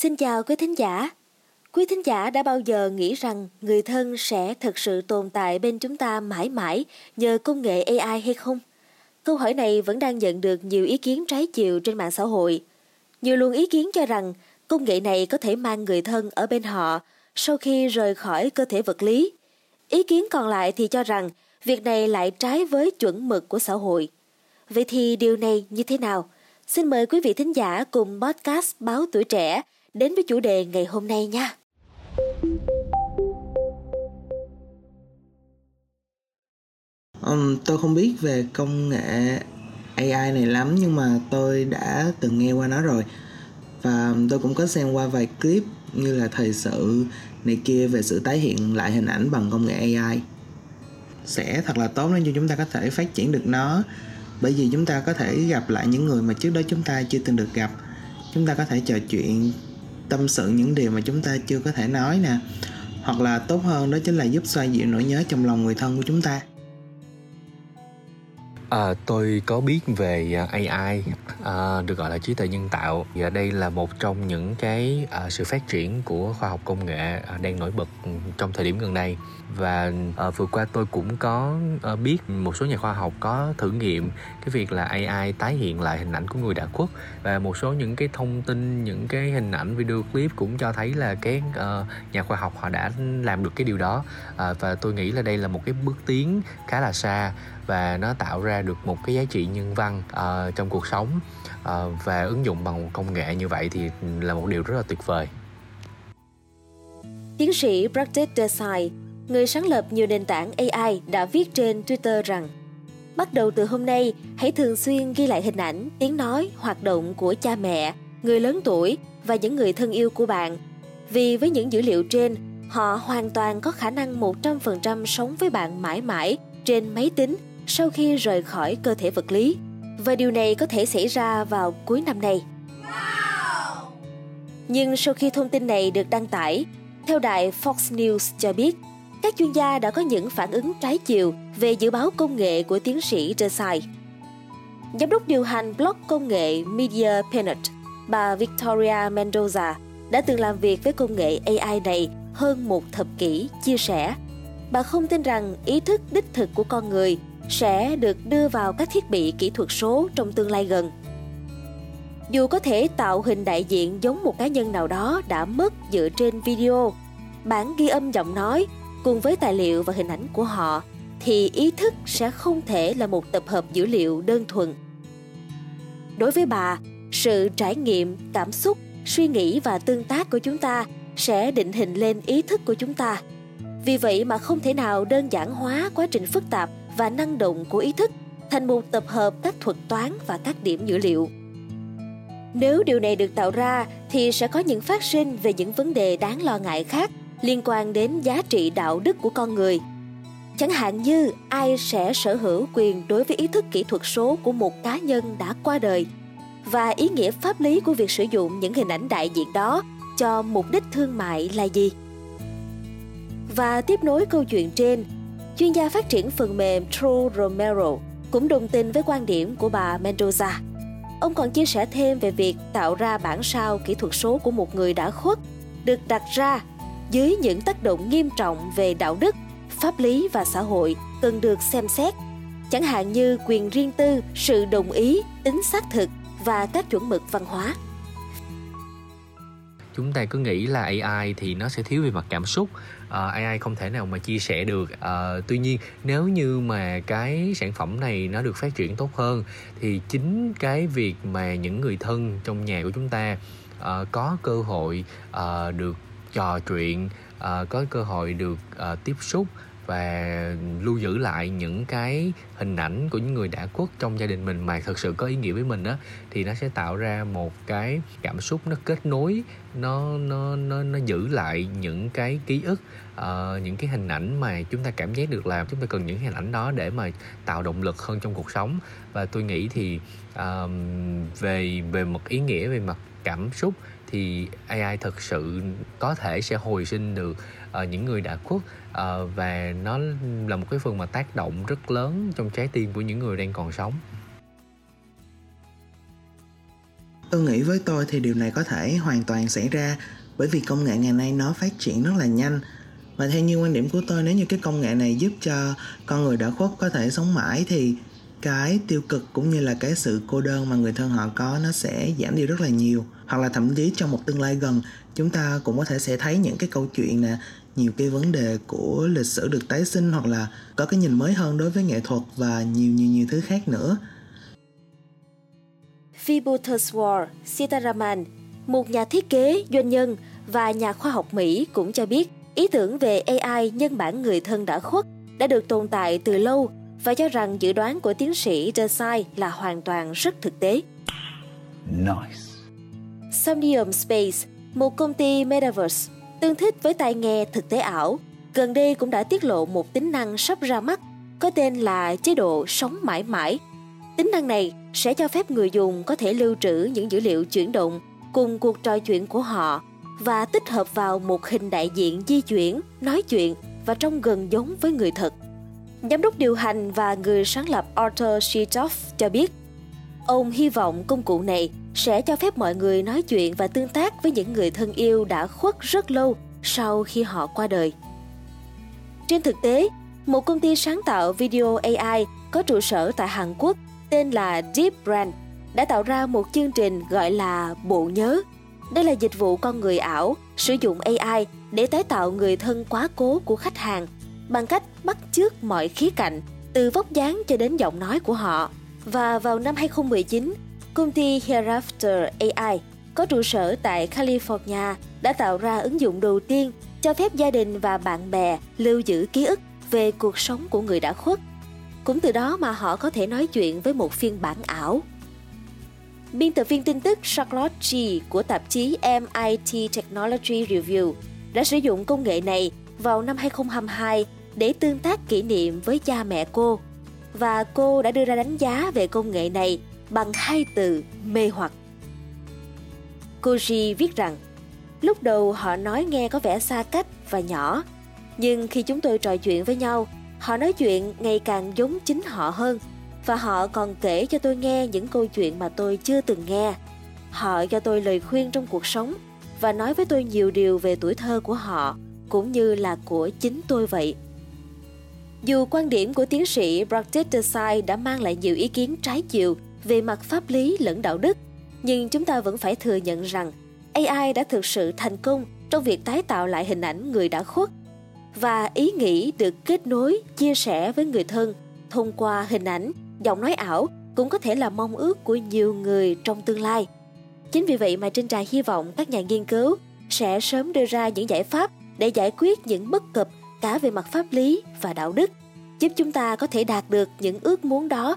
Xin chào quý thính giả. Quý thính giả đã bao giờ nghĩ rằng người thân sẽ thực sự tồn tại bên chúng ta mãi mãi nhờ công nghệ AI hay không? Câu hỏi này vẫn đang nhận được nhiều ý kiến trái chiều trên mạng xã hội. Nhiều luồng ý kiến cho rằng công nghệ này có thể mang người thân ở bên họ sau khi rời khỏi cơ thể vật lý. Ý kiến còn lại thì cho rằng việc này lại trái với chuẩn mực của xã hội. Vậy thì điều này như thế nào? Xin mời quý vị thính giả cùng podcast Báo Tuổi Trẻ đến với chủ đề ngày hôm nay nha. Um, tôi không biết về công nghệ AI này lắm nhưng mà tôi đã từng nghe qua nó rồi. Và tôi cũng có xem qua vài clip như là thời sự này kia về sự tái hiện lại hình ảnh bằng công nghệ AI sẽ thật là tốt nếu như chúng ta có thể phát triển được nó bởi vì chúng ta có thể gặp lại những người mà trước đó chúng ta chưa từng được gặp. Chúng ta có thể trò chuyện tâm sự những điều mà chúng ta chưa có thể nói nè. Hoặc là tốt hơn đó chính là giúp xoa dịu nỗi nhớ trong lòng người thân của chúng ta. À, tôi có biết về ờ, AI à, ờ, được gọi là trí tuệ nhân tạo. Và đây là một trong những cái à, sự phát triển của khoa học công nghệ à, đang nổi bật trong thời điểm gần đây. Và à, vừa qua tôi cũng có à, biết một số nhà khoa học có thử nghiệm cái việc là AI tái hiện lại hình ảnh của người đã khuất. Và một số những cái thông tin những cái hình ảnh video clip cũng cho thấy là cái à, nhà khoa học họ đã làm được cái điều đó. À, và tôi nghĩ là đây là một cái bước tiến khá là xa và nó tạo ra được một cái giá trị nhân văn uh, trong cuộc sống uh, và ứng dụng bằng công nghệ như vậy thì là một điều rất là tuyệt vời. Tiến sĩ Pratik Desai, người sáng lập nhiều nền tảng AI đã viết trên Twitter rằng Bắt đầu từ hôm nay, hãy thường xuyên ghi lại hình ảnh, tiếng nói, hoạt động của cha mẹ, người lớn tuổi và những người thân yêu của bạn. Vì với những dữ liệu trên, họ hoàn toàn có khả năng 100% sống với bạn mãi mãi trên máy tính sau khi rời khỏi cơ thể vật lý và điều này có thể xảy ra vào cuối năm nay. Nhưng sau khi thông tin này được đăng tải, theo đài Fox News cho biết, các chuyên gia đã có những phản ứng trái chiều về dự báo công nghệ của tiến sĩ Desai. Giám đốc điều hành blog công nghệ Media Planet, bà Victoria Mendoza, đã từng làm việc với công nghệ AI này hơn một thập kỷ, chia sẻ. Bà không tin rằng ý thức đích thực của con người sẽ được đưa vào các thiết bị kỹ thuật số trong tương lai gần. Dù có thể tạo hình đại diện giống một cá nhân nào đó đã mất dựa trên video, bản ghi âm giọng nói cùng với tài liệu và hình ảnh của họ thì ý thức sẽ không thể là một tập hợp dữ liệu đơn thuần. Đối với bà, sự trải nghiệm, cảm xúc, suy nghĩ và tương tác của chúng ta sẽ định hình lên ý thức của chúng ta. Vì vậy mà không thể nào đơn giản hóa quá trình phức tạp và năng động của ý thức thành một tập hợp các thuật toán và các điểm dữ liệu. Nếu điều này được tạo ra thì sẽ có những phát sinh về những vấn đề đáng lo ngại khác liên quan đến giá trị đạo đức của con người. Chẳng hạn như ai sẽ sở hữu quyền đối với ý thức kỹ thuật số của một cá nhân đã qua đời và ý nghĩa pháp lý của việc sử dụng những hình ảnh đại diện đó cho mục đích thương mại là gì. Và tiếp nối câu chuyện trên, chuyên gia phát triển phần mềm True Romero cũng đồng tình với quan điểm của bà Mendoza. Ông còn chia sẻ thêm về việc tạo ra bản sao kỹ thuật số của một người đã khuất được đặt ra dưới những tác động nghiêm trọng về đạo đức, pháp lý và xã hội cần được xem xét, chẳng hạn như quyền riêng tư, sự đồng ý, tính xác thực và các chuẩn mực văn hóa chúng ta cứ nghĩ là AI thì nó sẽ thiếu về mặt cảm xúc. Ờ, uh, AI không thể nào mà chia sẻ được. Uh, tuy nhiên nếu như mà cái sản phẩm này nó được phát triển tốt hơn thì chính cái việc mà những người thân trong nhà của chúng ta uh, có cơ hội uh, được trò chuyện uh, có cơ hội được uh, tiếp xúc và lưu giữ lại những cái hình ảnh của những người đã khuất trong gia đình mình mà thật sự có ý nghĩa với mình á thì nó sẽ tạo ra một cái cảm xúc nó kết nối nó nó nó nó giữ lại những cái ký ức uh, những cái hình ảnh mà chúng ta cảm giác được là chúng ta cần những hình ảnh đó để mà tạo động lực hơn trong cuộc sống. Và tôi nghĩ thì uh, về về mặt ý nghĩa về mặt cảm xúc thì AI thực sự có thể sẽ hồi sinh được uh, những người đã khuất. Uh, và nó là một cái phần mà tác động rất lớn trong trái tim của những người đang còn sống. Tôi nghĩ với tôi thì điều này có thể hoàn toàn xảy ra bởi vì công nghệ ngày nay nó phát triển rất là nhanh. Và theo như quan điểm của tôi nếu như cái công nghệ này giúp cho con người đã khuất có thể sống mãi thì cái tiêu cực cũng như là cái sự cô đơn mà người thân họ có nó sẽ giảm đi rất là nhiều hoặc là thậm chí trong một tương lai gần chúng ta cũng có thể sẽ thấy những cái câu chuyện nè nhiều cái vấn đề của lịch sử được tái sinh hoặc là có cái nhìn mới hơn đối với nghệ thuật và nhiều nhiều nhiều thứ khác nữa Vibhutaswar Sitaraman, một nhà thiết kế, doanh nhân và nhà khoa học Mỹ cũng cho biết ý tưởng về AI nhân bản người thân đã khuất đã được tồn tại từ lâu và cho rằng dự đoán của tiến sĩ Desai là hoàn toàn rất thực tế. Nice. Somnium Space, một công ty Metaverse tương thích với tai nghe thực tế ảo, gần đây cũng đã tiết lộ một tính năng sắp ra mắt có tên là chế độ sống mãi mãi. Tính năng này sẽ cho phép người dùng có thể lưu trữ những dữ liệu chuyển động cùng cuộc trò chuyện của họ và tích hợp vào một hình đại diện di chuyển, nói chuyện và trông gần giống với người thật. Giám đốc điều hành và người sáng lập Arthur Shitoff cho biết, ông hy vọng công cụ này sẽ cho phép mọi người nói chuyện và tương tác với những người thân yêu đã khuất rất lâu sau khi họ qua đời. Trên thực tế, một công ty sáng tạo video AI có trụ sở tại Hàn Quốc tên là Deep Brand đã tạo ra một chương trình gọi là Bộ Nhớ. Đây là dịch vụ con người ảo sử dụng AI để tái tạo người thân quá cố của khách hàng bằng cách bắt chước mọi khía cạnh, từ vóc dáng cho đến giọng nói của họ. Và vào năm 2019, công ty Hereafter AI có trụ sở tại California, đã tạo ra ứng dụng đầu tiên cho phép gia đình và bạn bè lưu giữ ký ức về cuộc sống của người đã khuất. Cũng từ đó mà họ có thể nói chuyện với một phiên bản ảo. Biên tập viên tin tức Charlotte G của tạp chí MIT Technology Review đã sử dụng công nghệ này vào năm 2022 để tương tác kỷ niệm với cha mẹ cô và cô đã đưa ra đánh giá về công nghệ này bằng hai từ mê hoặc. Koji viết rằng, lúc đầu họ nói nghe có vẻ xa cách và nhỏ, nhưng khi chúng tôi trò chuyện với nhau, họ nói chuyện ngày càng giống chính họ hơn và họ còn kể cho tôi nghe những câu chuyện mà tôi chưa từng nghe. Họ cho tôi lời khuyên trong cuộc sống và nói với tôi nhiều điều về tuổi thơ của họ cũng như là của chính tôi vậy. Dù quan điểm của tiến sĩ Bracket Desai đã mang lại nhiều ý kiến trái chiều về mặt pháp lý lẫn đạo đức, nhưng chúng ta vẫn phải thừa nhận rằng AI đã thực sự thành công trong việc tái tạo lại hình ảnh người đã khuất và ý nghĩ được kết nối, chia sẻ với người thân thông qua hình ảnh, giọng nói ảo cũng có thể là mong ước của nhiều người trong tương lai. Chính vì vậy mà trên trà hy vọng các nhà nghiên cứu sẽ sớm đưa ra những giải pháp để giải quyết những bất cập cả về mặt pháp lý và đạo đức, giúp chúng ta có thể đạt được những ước muốn đó